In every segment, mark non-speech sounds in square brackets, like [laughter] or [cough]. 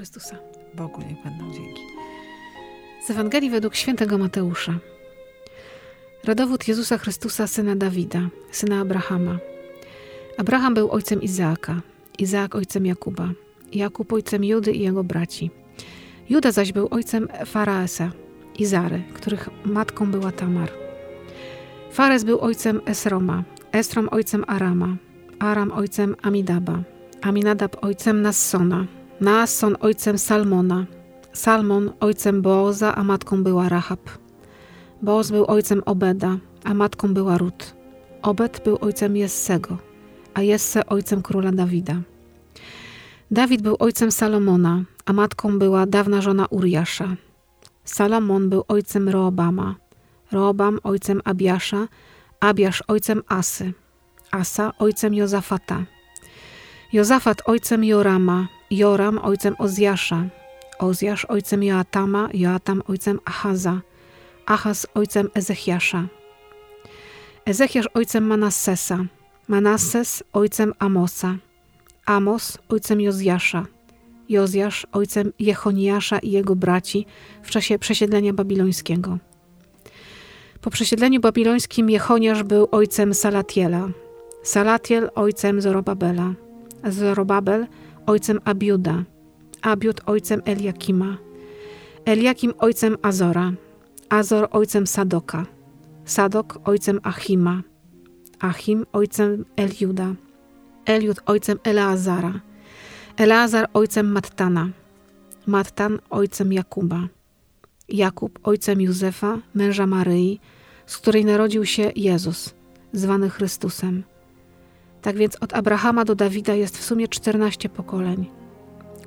Chrystusa. Bogu niech będą dzięki. Z Ewangelii według świętego Mateusza. Rodowód Jezusa Chrystusa, syna Dawida, syna Abrahama. Abraham był ojcem Izaaka, Izaak ojcem Jakuba, Jakub ojcem Judy i jego braci. Juda zaś był ojcem Faraesa i Zary, których matką była Tamar. Fares był ojcem Esroma, Esrom ojcem Arama, Aram ojcem Amidaba, Aminadab ojcem Nassona, Naasson ojcem Salmona, Salmon ojcem Booza, a matką była Rahab. Booz był ojcem Obeda, a matką była Rut. Obed był ojcem Jessego, a Jesse ojcem króla Dawida. Dawid był ojcem Salomona, a matką była dawna żona Uriasza. Salomon był ojcem Roobama, Roobam ojcem Abiasza, Abiasz ojcem Asy, Asa ojcem Jozafata, Jozafat ojcem Jorama, Joram ojcem Ozjasza, Ozjasz ojcem Joatama, Joatam ojcem Ahaza, Ahaz ojcem Ezechiasza, Ezechiasz ojcem Manassesa, Manasses ojcem Amosa, Amos ojcem Jozjasza, Jozjasz ojcem Jechoniasza i jego braci w czasie przesiedlenia babilońskiego. Po przesiedleniu babilońskim Jechoniasz był ojcem Salatiela, Salatiel ojcem Zorobabela, Zorobabel ojcem Abiuda, Abiud ojcem Eliakima, Eliakim ojcem Azora, Azor ojcem Sadoka, Sadok ojcem Achima, Achim ojcem Eliuda, Eliud ojcem Eleazara, Eleazar ojcem Mattana, Mattan ojcem Jakuba, Jakub ojcem Józefa, męża Maryi, z której narodził się Jezus, zwany Chrystusem. Tak więc od Abrahama do Dawida jest w sumie 14 pokoleń.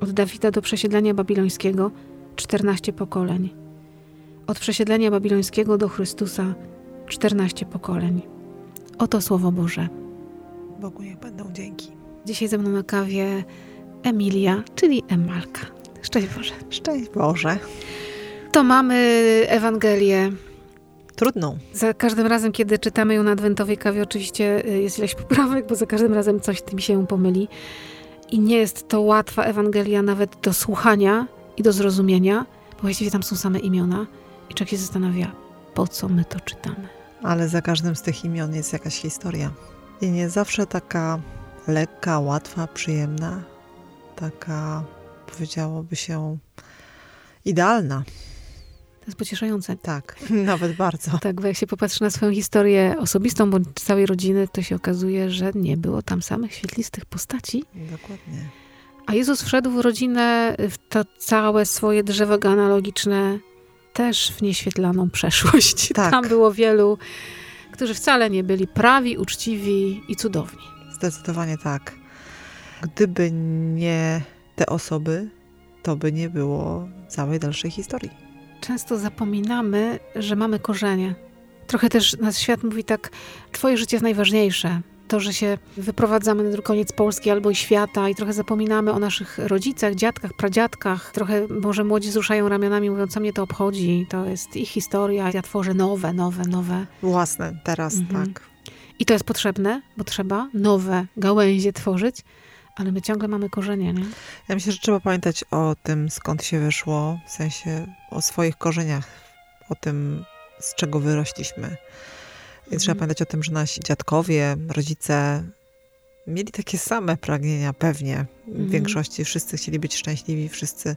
Od Dawida do przesiedlenia babilońskiego 14 pokoleń. Od przesiedlenia babilońskiego do Chrystusa 14 pokoleń. Oto Słowo Boże. Bogu niech będą dzięki. Dzisiaj ze mną na kawie Emilia, czyli Emalka. Szczęść Boże. Szczęść Boże. To mamy Ewangelię. Trudną. Za każdym razem, kiedy czytamy ją na adwentowej kawie, oczywiście y, jest ileś [laughs] poprawek, bo za każdym razem coś tym się pomyli. I nie jest to łatwa Ewangelia nawet do słuchania i do zrozumienia, bo właściwie tam są same imiona. I człowiek się zastanawia, po co my to czytamy. Ale za każdym z tych imion jest jakaś historia. I nie zawsze taka lekka, łatwa, przyjemna, taka powiedziałoby się idealna. To jest pocieszające. Tak, [laughs] nawet bardzo. Tak, bo jak się popatrzy na swoją historię osobistą bądź całej rodziny, to się okazuje, że nie było tam samych świetlistych postaci. Dokładnie. A Jezus wszedł w rodzinę, w to całe swoje drzewo genealogiczne, też w nieświetlaną przeszłość. [laughs] Tak. Tam było wielu, którzy wcale nie byli prawi, uczciwi i cudowni. Zdecydowanie tak. Gdyby nie te osoby, to by nie było całej dalszej historii. Często zapominamy, że mamy korzenie. Trochę też nasz świat mówi tak, twoje życie jest najważniejsze. To, że się wyprowadzamy na drugi koniec Polski albo i świata i trochę zapominamy o naszych rodzicach, dziadkach, pradziadkach. Trochę może młodzi wzruszają ramionami, mówiąc, co mnie to obchodzi. To jest ich historia. Ja tworzę nowe, nowe, nowe. Własne teraz, Mhm. tak. I to jest potrzebne, bo trzeba nowe gałęzie tworzyć, ale my ciągle mamy korzenie, nie? Ja myślę, że trzeba pamiętać o tym, skąd się wyszło, w sensie o swoich korzeniach, o tym, z czego wyrośliśmy. I trzeba Mhm. pamiętać o tym, że nasi dziadkowie, rodzice mieli takie same pragnienia, pewnie. W Mhm. większości wszyscy chcieli być szczęśliwi, wszyscy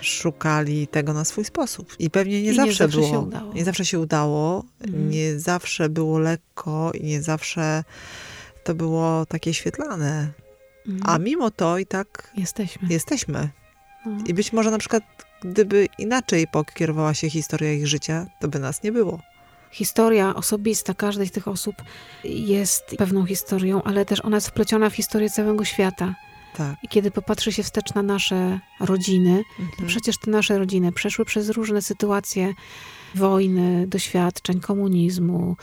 szukali tego na swój sposób. I pewnie nie I nie zawsze, zawsze się było. udało. Nie zawsze się udało, Mhm. nie zawsze było lekko i nie zawsze to było takie świetlane. Mhm. A mimo to i tak Jesteśmy. jesteśmy. No. I być może na przykład, gdyby inaczej pokierowała się historia ich życia, to by nas nie było. Historia osobista każdej z tych osób jest pewną historią, ale też ona jest wpleciona w historię całego świata. Tak. I kiedy popatrzy się wstecz na nasze rodziny, to Mhm. przecież te nasze rodziny przeszły przez różne sytuacje wojny, doświadczeń, komunizmu,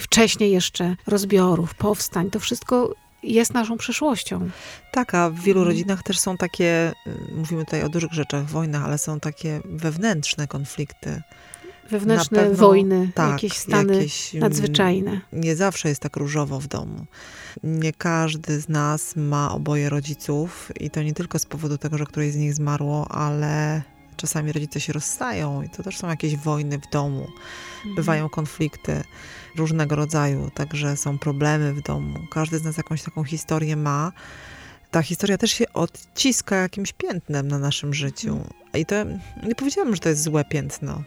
wcześniej jeszcze rozbiorów, powstań. To wszystko jest naszą przeszłością. Tak, a w wielu rodzinach też są takie, y, mówimy tutaj o dużych rzeczach, wojnach, ale są takie wewnętrzne konflikty. wewnętrzne pewno wojny, tak, jakieś stany jakieś, mm, nadzwyczajne. Nie zawsze jest tak różowo w domu. Nie każdy z nas ma oboje rodziców i to nie tylko z powodu tego, że któreś z nich zmarło, ale czasami rodzice się rozstają i to też są jakieś wojny w domu. Mhm. Bywają konflikty różnego rodzaju, także są problemy w domu. Każdy z nas jakąś taką historię ma. Ta historia też się odciska jakimś piętnem na naszym życiu. I to nie powiedziałam, że to jest złe piętno,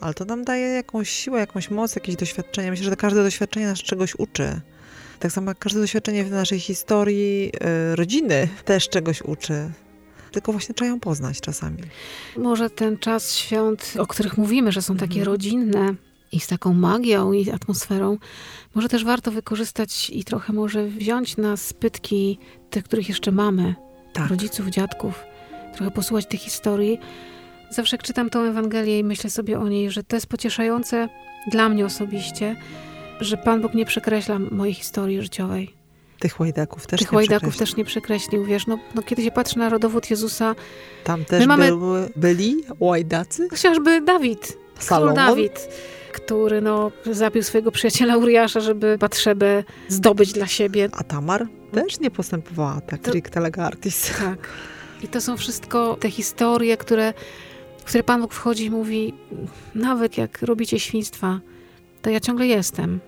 ale to nam daje jakąś siłę, jakąś moc, jakieś doświadczenia. Myślę, że każde doświadczenie nas czegoś uczy. Tak samo jak każde doświadczenie w naszej historii y, rodziny też czegoś uczy. Tylko właśnie trzeba ją poznać czasami. Może ten czas świąt, o których mówimy, że są takie Mhm. rodzinne i z taką magią i atmosferą, może też warto wykorzystać i trochę może wziąć na spytki tych, których jeszcze mamy, Tak. rodziców, dziadków, trochę posłuchać tych historii. Zawsze jak czytam tą Ewangelię i myślę sobie o niej, że to jest pocieszające dla mnie osobiście, że Pan Bóg nie przekreśla mojej historii życiowej. Tych łajdaków też Tych nie łajdaków przekreśli. też nie przekreślił, wiesz, no, no kiedy się patrzy na rodowód Jezusa, Tam też mamy- były, byli łajdacy? chociażby Dawid, Salomon? Dawid, który no, zabił swojego przyjaciela Uriasza, żeby Batrzebę zdobyć dla siebie. A Tamar też nie postępowała tak, To- stricte lega artis. Tak. I to są wszystko te historie, które, w które Pan Bóg wchodzi i mówi, nawet jak robicie świństwa, to ja ciągle jestem.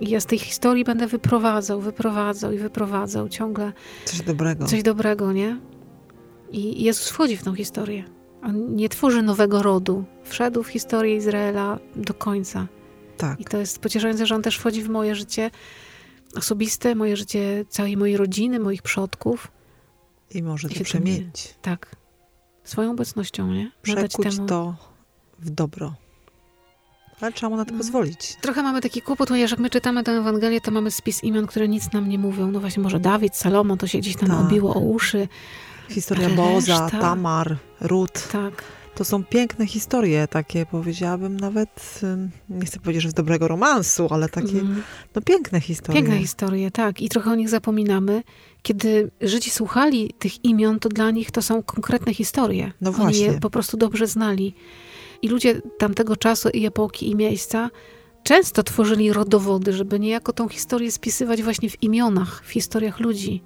I ja z tej historii będę wyprowadzał, wyprowadzał i wyprowadzał ciągle Coś dobrego. coś dobrego, nie? I Jezus wchodzi w tą historię. On nie tworzy nowego rodu. Wszedł w historię Izraela do końca. Tak. I to jest pocieszające, że on też wchodzi w moje życie osobiste, moje życie całej mojej rodziny, moich przodków. I może I to przemienić. Tak. Swoją obecnością, nie? Przekuć temu- to w dobro. Ale trzeba mu na to No. pozwolić. Trochę mamy taki kłopot, ponieważ jak my czytamy tę Ewangelię, to mamy spis imion, które nic nam nie mówią. No właśnie, może Dawid, Salomon, to się gdzieś tam Tak. obiło o uszy. Historia Boza, reszta- Tamar, Rut. Tak. To są piękne historie, takie powiedziałabym nawet, nie chcę powiedzieć, że z dobrego romansu, ale takie Mhm. no piękne historie. Piękne historie, tak. I trochę o nich zapominamy. Kiedy Żydzi słuchali tych imion, to dla nich to są konkretne historie. No Oni właśnie. je po prostu dobrze znali. I ludzie tamtego czasu i epoki i miejsca często tworzyli rodowody, żeby niejako tą historię spisywać właśnie w imionach, w historiach ludzi.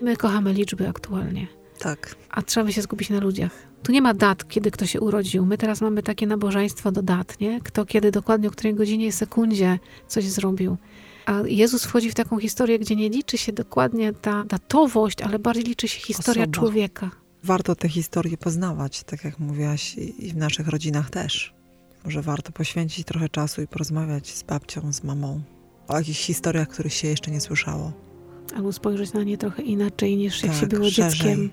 My kochamy liczby aktualnie, Tak. a trzeba by się skupić na ludziach. Tu nie ma dat, kiedy kto się urodził. My teraz mamy takie nabożeństwo do dat, nie? Kto kiedy dokładnie, o której godzinie i sekundzie coś zrobił. A Jezus wchodzi w taką historię, gdzie nie liczy się dokładnie ta datowość, ale bardziej liczy się historia Osoba. człowieka. Warto te historie poznawać, tak jak mówiłaś, i w naszych rodzinach też. Że warto poświęcić trochę czasu i porozmawiać z babcią, z mamą o jakichś historiach, których się jeszcze nie słyszało. Albo spojrzeć na nie trochę inaczej niż jak Tak, się było szerzej. dzieckiem.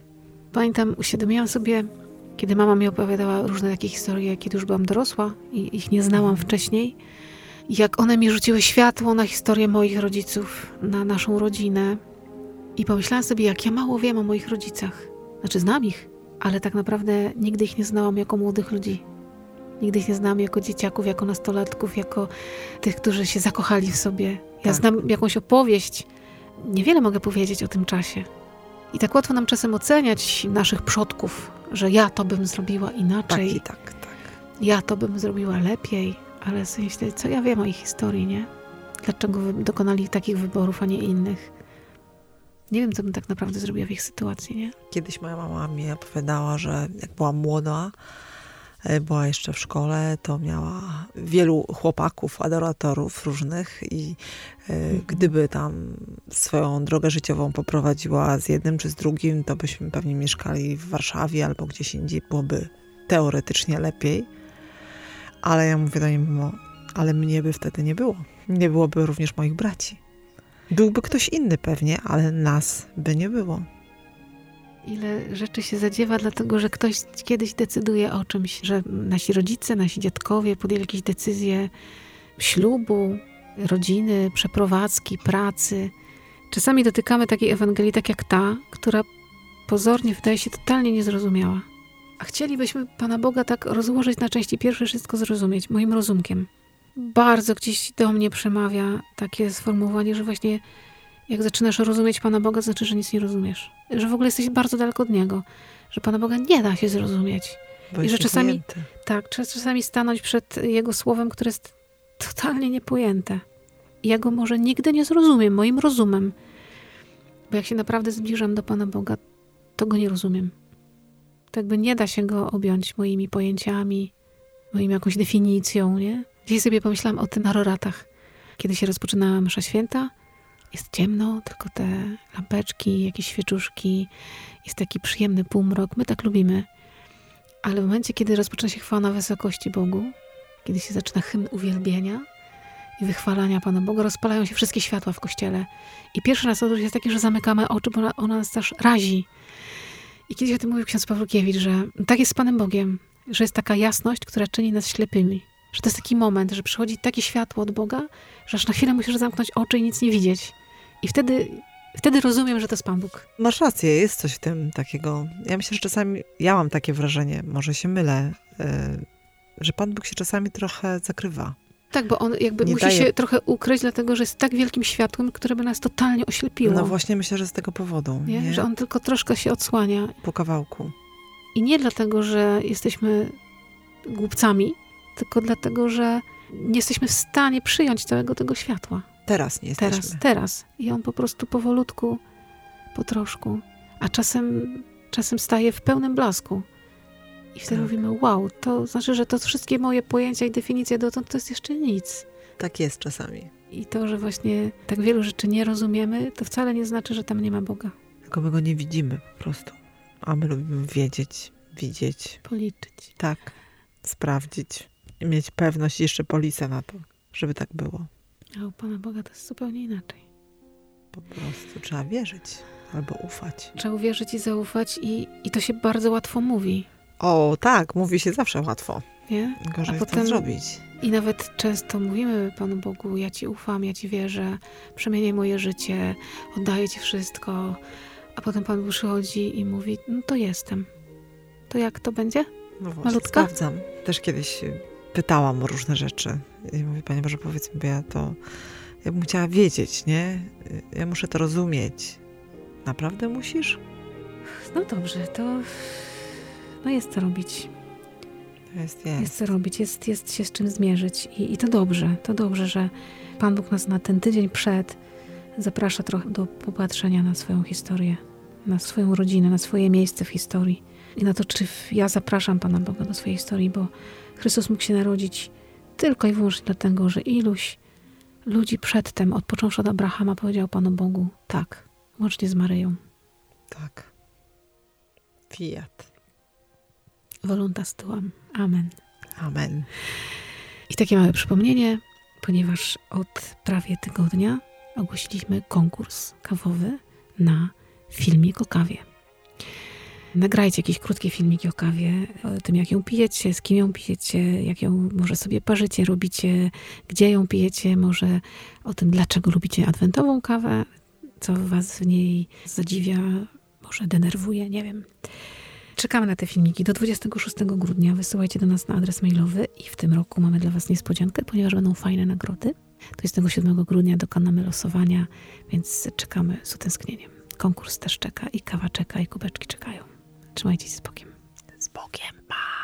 Pamiętam, uświadomiłam sobie, kiedy mama mi opowiadała różne takie historie, kiedy już byłam dorosła i ich nie znałam wcześniej, jak one mi rzuciły światło na historię moich rodziców, na naszą rodzinę. I pomyślałam sobie, jak ja mało wiem o moich rodzicach. Znaczy, znam ich, ale tak naprawdę nigdy ich nie znałam jako młodych ludzi. Nigdy ich nie znałam jako dzieciaków, jako nastolatków, jako tych, którzy się zakochali w sobie. Ja Tak. znam jakąś opowieść. Niewiele mogę powiedzieć o tym czasie. I tak łatwo nam czasem oceniać naszych przodków, że ja to bym zrobiła Tak inaczej, i tak, tak. ja to bym zrobiła lepiej, ale myślę, co ja wiem o ich historii, nie? Dlaczego dokonali takich wyborów, a nie innych? Nie wiem, co bym tak naprawdę zrobiła w ich sytuacji, nie? Kiedyś moja mama mi opowiadała, że jak była młoda, e, była jeszcze w szkole, to miała wielu chłopaków, adoratorów różnych i e, Mhm. gdyby tam swoją drogę życiową poprowadziła z jednym czy z drugim, to byśmy pewnie mieszkali w Warszawie albo gdzieś indziej, byłoby teoretycznie lepiej. Ale ja mówię do niej, ale mnie by wtedy nie było. Nie byłoby również moich braci. Byłby ktoś inny pewnie, ale nas by nie było. Ile rzeczy się zadziewa, dlatego że ktoś kiedyś decyduje o czymś, że nasi rodzice, nasi dziadkowie podjęli jakieś decyzje ślubu, rodziny, przeprowadzki, pracy. Czasami dotykamy takiej Ewangelii, tak jak ta, która pozornie wydaje się totalnie niezrozumiała. A chcielibyśmy Pana Boga tak rozłożyć na części pierwsze, wszystko zrozumieć, moim rozumkiem. Bardzo gdzieś do mnie przemawia takie sformułowanie, że właśnie jak zaczynasz rozumieć Pana Boga, to znaczy, że nic nie rozumiesz. Że w ogóle jesteś bardzo daleko od Niego. Że Pana Boga nie da się zrozumieć. Bo I że czasami, niepojęty. tak, trzeba czasami stanąć przed Jego słowem, które jest totalnie niepojęte. I ja go może nigdy nie zrozumiem moim rozumem. Bo jak się naprawdę zbliżam do Pana Boga, to go nie rozumiem. To jakby nie da się go objąć moimi pojęciami, moim jakąś definicją, nie? Dzisiaj sobie pomyślałam o tym na roratach. Kiedy się rozpoczynała msza święta, jest ciemno, tylko te lampeczki, jakieś świeczuszki, jest taki przyjemny półmrok. My tak lubimy. Ale w momencie, kiedy rozpoczyna się chwała na wysokości Bogu, kiedy się zaczyna hymn uwielbienia i wychwalania Pana Boga, rozpalają się wszystkie światła w kościele. I pierwszy raz odruch jest taki, że zamykamy oczy, bo ona, ona nas też razi. I kiedyś o tym mówił ksiądz Pawłkiewicz, że tak jest z Panem Bogiem, że jest taka jasność, która czyni nas ślepymi. Że to jest taki moment, że przychodzi takie światło od Boga, że aż na chwilę musisz zamknąć oczy i nic nie widzieć. I wtedy, wtedy rozumiem, że to jest Pan Bóg. Masz rację, jest coś w tym takiego. Ja myślę, że czasami ja mam takie wrażenie, może się mylę, y, że Pan Bóg się czasami trochę zakrywa. Tak, bo on jakby Nie musi daje- się trochę ukryć, dlatego że jest tak wielkim światłem, które by nas totalnie oślepiło. No właśnie myślę, że z tego powodu. nie? Nie? Że on tylko troszkę się odsłania. Po kawałku. I nie dlatego, że jesteśmy głupcami, tylko dlatego, że nie jesteśmy w stanie przyjąć całego tego światła. Teraz nie jesteśmy. Teraz, teraz. I on po prostu powolutku, po troszku. A czasem, czasem staje w pełnym blasku. I wtedy Tak. mówimy, wow, to znaczy, że to wszystkie moje pojęcia i definicje dotąd to jest jeszcze nic. Tak jest czasami. I to, że właśnie tak wielu rzeczy nie rozumiemy, to wcale nie znaczy, że tam nie ma Boga. Tylko my go nie widzimy po prostu. A my lubimy wiedzieć, widzieć, Policzyć. tak, sprawdzić. Mieć pewność i jeszcze polisę na to, żeby tak było. A u Pana Boga to jest zupełnie inaczej. Po prostu trzeba wierzyć albo ufać. Trzeba uwierzyć i zaufać i, i to się bardzo łatwo mówi, O, tak, mówi się zawsze łatwo. nie? Gorzej A potem- to zrobić. I nawet często mówimy Panu Bogu, ja Ci ufam, ja Ci wierzę, przemieniaj moje życie, oddaję Ci wszystko. A potem Pan przychodzi i mówi, no to jestem. To jak to będzie? No właśnie, Malutka? sprawdzam. Też kiedyś y, pytałam o różne rzeczy. I mówię, Panie Boże, powiedz mi, bo ja to... Ja bym chciała wiedzieć, nie? Ja muszę to rozumieć. Naprawdę musisz? No dobrze, to no jest co robić. Jest, jest. Jest co robić, jest, jest się z czym zmierzyć. I, I to dobrze, to dobrze, że Pan Bóg nas na ten tydzień przed zaprasza trochę do popatrzenia na swoją historię, na swoją rodzinę, na swoje miejsce w historii. I na to, czy ja zapraszam Pana Boga do swojej historii, bo Chrystus mógł się narodzić tylko i wyłącznie dlatego, że iluś ludzi przedtem, od począwszy od Abrahama, powiedział Panu Bogu tak, łącznie z Maryją. Tak. Fiat. Voluntas tuam. Amen. Amen. I takie małe przypomnienie, ponieważ od prawie tygodnia ogłosiliśmy konkurs kawowy na filmik o kawie. Nagrajcie jakieś krótkie filmiki o kawie, o tym jak ją pijecie, z kim ją pijecie, jak ją może sobie parzycie, robicie, gdzie ją pijecie, może o tym, dlaczego lubicie adwentową kawę, co was w niej zadziwia, może denerwuje, nie wiem. Czekamy na te filmiki. Do 26 grudnia wysyłajcie do nas na adres mailowy i w tym roku mamy dla Was niespodziankę, ponieważ będą fajne nagrody. 27 grudnia dokonamy losowania, więc czekamy z utęsknieniem. Konkurs też czeka i kawa czeka i kubeczki czekają. Trzymajcie się z Bogiem. Z Bogiem. Pa!